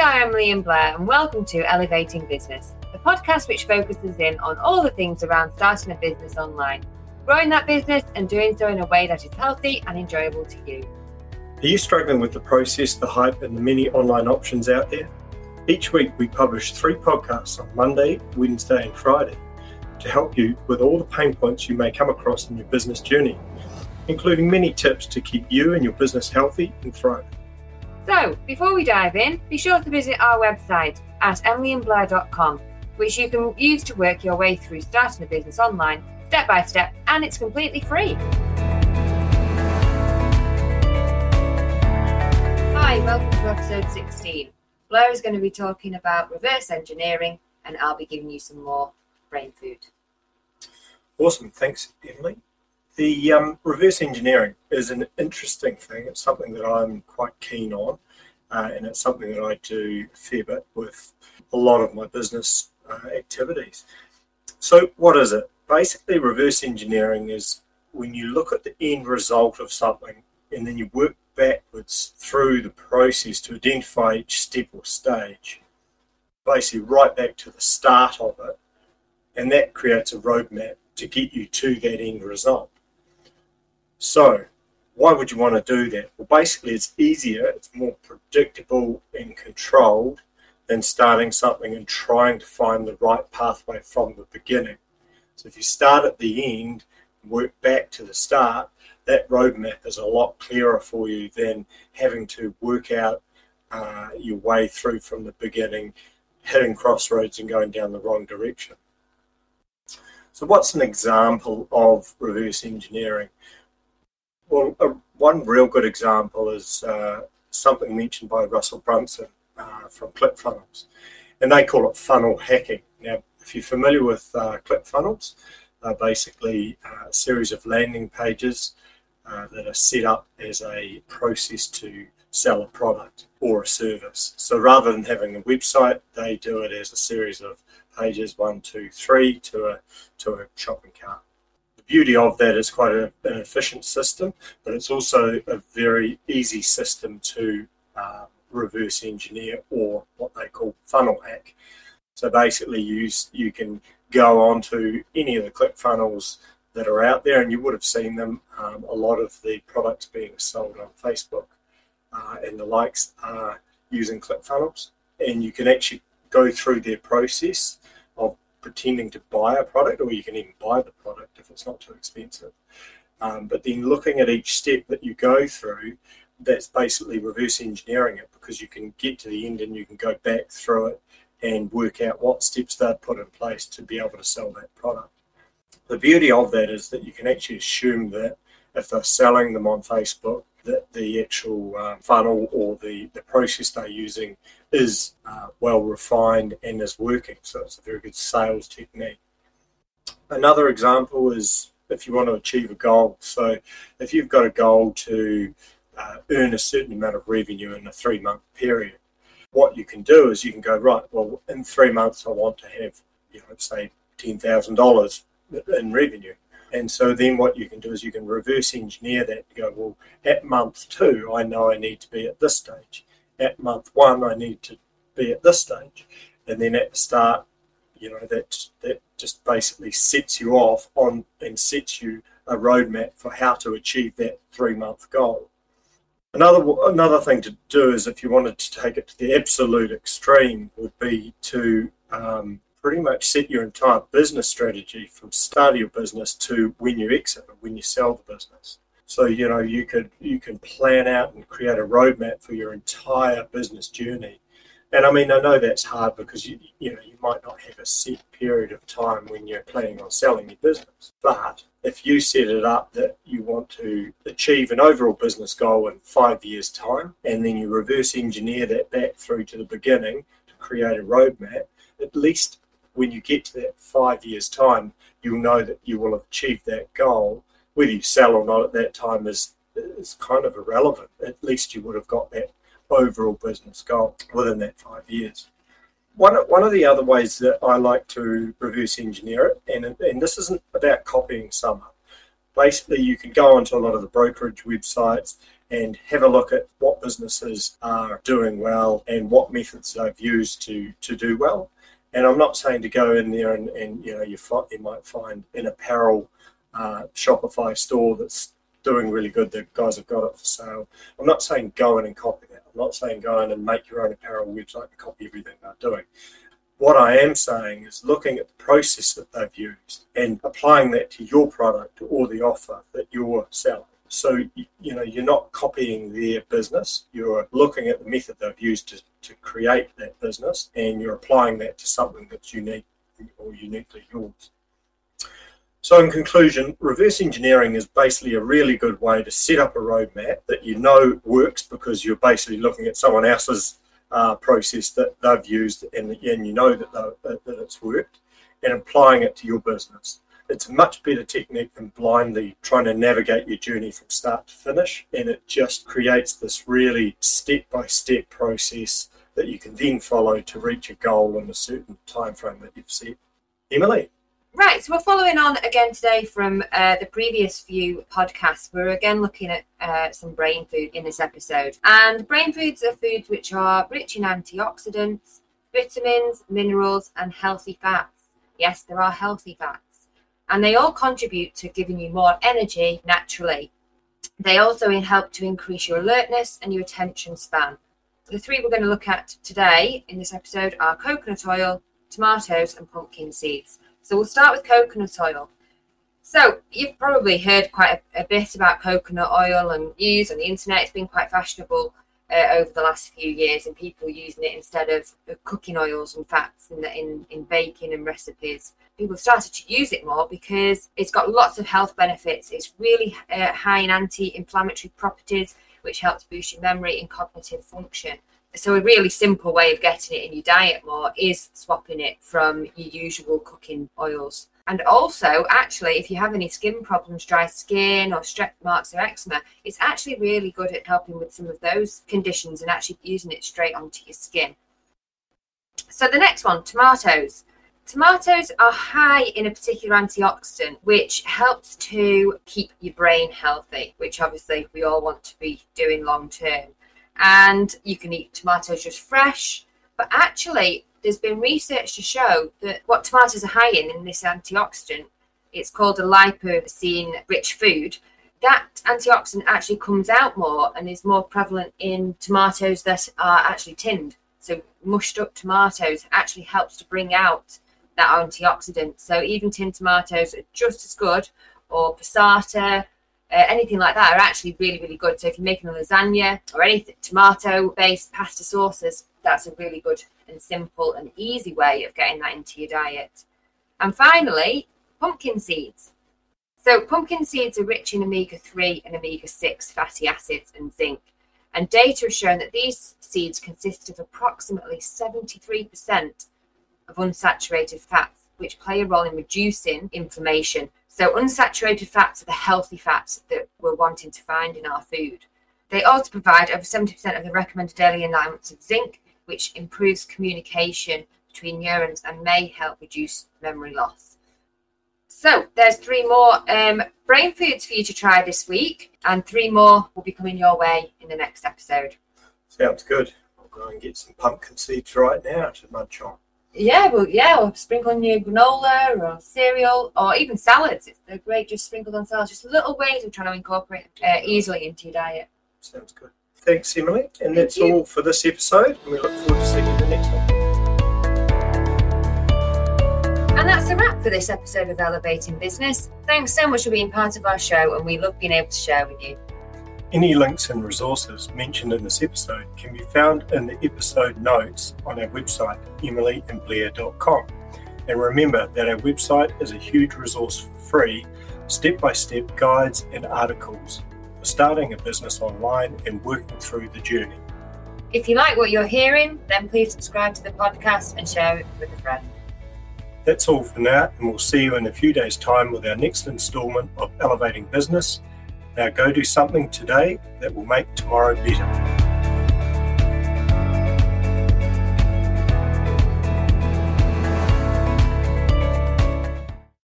are Emily and Blair, and welcome to Elevating Business, the podcast which focuses in on all the things around starting a business online, growing that business, and doing so in a way that is healthy and enjoyable to you. Are you struggling with the process, the hype, and the many online options out there? Each week, we publish three podcasts on Monday, Wednesday, and Friday to help you with all the pain points you may come across in your business journey, including many tips to keep you and your business healthy and thriving. So, before we dive in, be sure to visit our website at emilyandblair.com, which you can use to work your way through starting a business online step by step, and it's completely free. Hi, welcome to episode 16. Blair is going to be talking about reverse engineering, and I'll be giving you some more brain food. Awesome. Thanks, Emily. The um, reverse engineering is an interesting thing. It's something that I'm quite keen on, uh, and it's something that I do a fair bit with a lot of my business uh, activities. So, what is it? Basically, reverse engineering is when you look at the end result of something and then you work backwards through the process to identify each step or stage, basically, right back to the start of it, and that creates a roadmap to get you to that end result. So, why would you want to do that? Well, basically, it's easier, it's more predictable and controlled than starting something and trying to find the right pathway from the beginning. So, if you start at the end and work back to the start, that roadmap is a lot clearer for you than having to work out uh, your way through from the beginning, hitting crossroads and going down the wrong direction. So, what's an example of reverse engineering? Well, a, one real good example is uh, something mentioned by Russell Brunson uh, from ClickFunnels, and they call it funnel hacking. Now, if you're familiar with uh, ClickFunnels, they're basically a series of landing pages uh, that are set up as a process to sell a product or a service. So rather than having a website, they do it as a series of pages one, two, three to a to a shopping beauty of that is quite a, an efficient system, but it's also a very easy system to uh, reverse engineer or what they call funnel hack. So basically, you you can go onto any of the ClickFunnels that are out there, and you would have seen them. Um, a lot of the products being sold on Facebook uh, and the likes are using ClickFunnels, and you can actually go through their process pretending to buy a product, or you can even buy the product if it's not too expensive. Um, but then looking at each step that you go through, that's basically reverse engineering it because you can get to the end and you can go back through it and work out what steps they've put in place to be able to sell that product. The beauty of that is that you can actually assume that if they're selling them on Facebook, that the actual uh, funnel or the, the process they're using is uh, well refined and is working. So it's a very good sales technique. Another example is if you want to achieve a goal. So if you've got a goal to uh, earn a certain amount of revenue in a three month period, what you can do is you can go, right, well, in three months, I want to have, you know, say $10,000 in revenue. And so then what you can do is you can reverse engineer that to go, well, at month two, I know I need to be at this stage at month one I need to be at this stage, and then at the start, you know that that just basically sets you off on and sets you a roadmap for how to achieve that three month goal. Another another thing to do is if you wanted to take it to the absolute extreme would be to um, pretty much set your entire business strategy from start of your business to when you exit or when you sell the business. So you know you could you can plan out and create a roadmap for your entire business journey. And I mean I know that's hard because you you know you might not have a set period of time when you're planning on selling your business. But if you set it up that you want to achieve an overall business goal in five years' time, and then you reverse engineer that back through to the beginning to create a roadmap, at least when you get to that five years' time, you'll know that you will have achieved that goal whether you sell or not at that time is is kind of irrelevant. At least you would have got that overall business goal within that five years. One, one of the other ways that I like to reverse engineer it, and, and this isn't about copying someone. Basically, you can go onto a lot of the brokerage websites and have a look at what businesses are doing well and what methods they've used to, to do well. And I'm not saying to go in there and, and you know you, you might find an apparel uh, Shopify store that's doing really good. The guys have got it for sale. I'm not saying go in and copy that. I'm not saying go in and make your own apparel website and copy everything they're doing. What I am saying is looking at the process that they've used and applying that to your product or the offer that you're selling. So, you know, you're not copying their business, you're looking at the method they've used to, to create that business and you're applying that to something that's unique or uniquely yours. So, in conclusion, reverse engineering is basically a really good way to set up a roadmap that you know works because you're basically looking at someone else's uh, process that they've used and, and you know that, that it's worked and applying it to your business. It's a much better technique than blindly trying to navigate your journey from start to finish. And it just creates this really step by step process that you can then follow to reach a goal in a certain time frame that you've set. Emily. Right, so we're following on again today from uh, the previous few podcasts. We're again looking at uh, some brain food in this episode. And brain foods are foods which are rich in antioxidants, vitamins, minerals, and healthy fats. Yes, there are healthy fats. And they all contribute to giving you more energy naturally. They also help to increase your alertness and your attention span. The three we're going to look at today in this episode are coconut oil, tomatoes, and pumpkin seeds. So we'll start with coconut oil. So you've probably heard quite a, a bit about coconut oil and use on the internet. It's been quite fashionable uh, over the last few years, and people using it instead of cooking oils and fats in, the, in in baking and recipes. People have started to use it more because it's got lots of health benefits. It's really uh, high in anti-inflammatory properties, which helps boost your memory and cognitive function so a really simple way of getting it in your diet more is swapping it from your usual cooking oils. And also, actually, if you have any skin problems, dry skin or stretch marks or eczema, it's actually really good at helping with some of those conditions and actually using it straight onto your skin. So the next one, tomatoes. Tomatoes are high in a particular antioxidant which helps to keep your brain healthy, which obviously we all want to be doing long term and you can eat tomatoes just fresh. But actually, there's been research to show that what tomatoes are high in, in this antioxidant, it's called a lycopene rich food. That antioxidant actually comes out more and is more prevalent in tomatoes that are actually tinned. So, mushed up tomatoes actually helps to bring out that antioxidant. So, even tinned tomatoes are just as good, or passata, uh, anything like that are actually really, really good. So if you're making a lasagna or any tomato-based pasta sauces, that's a really good and simple and easy way of getting that into your diet. And finally, pumpkin seeds. So pumpkin seeds are rich in omega-3 and omega-6 fatty acids and zinc. And data has shown that these seeds consist of approximately 73% of unsaturated fats, which play a role in reducing inflammation so, unsaturated fats are the healthy fats that we're wanting to find in our food. They also provide over 70% of the recommended daily allowance of zinc, which improves communication between neurons and may help reduce memory loss. So, there's three more um, brain foods for you to try this week, and three more will be coming your way in the next episode. Sounds good. I'll go and get some pumpkin seeds right now to munch on. Yeah, well, yeah, or sprinkle on your granola or cereal or even salads. They're great just sprinkled on salads. Just little ways of trying to incorporate uh, easily into your diet. Sounds good. Thanks, Emily. And Thank that's you. all for this episode. And we look forward to seeing you in the next one. And that's a wrap for this episode of Elevating Business. Thanks so much for being part of our show, and we love being able to share with you. Any links and resources mentioned in this episode can be found in the episode notes on our website, emilyandblair.com. And remember that our website is a huge resource for free, step by step guides and articles for starting a business online and working through the journey. If you like what you're hearing, then please subscribe to the podcast and share it with a friend. That's all for now, and we'll see you in a few days' time with our next installment of Elevating Business now go do something today that will make tomorrow better.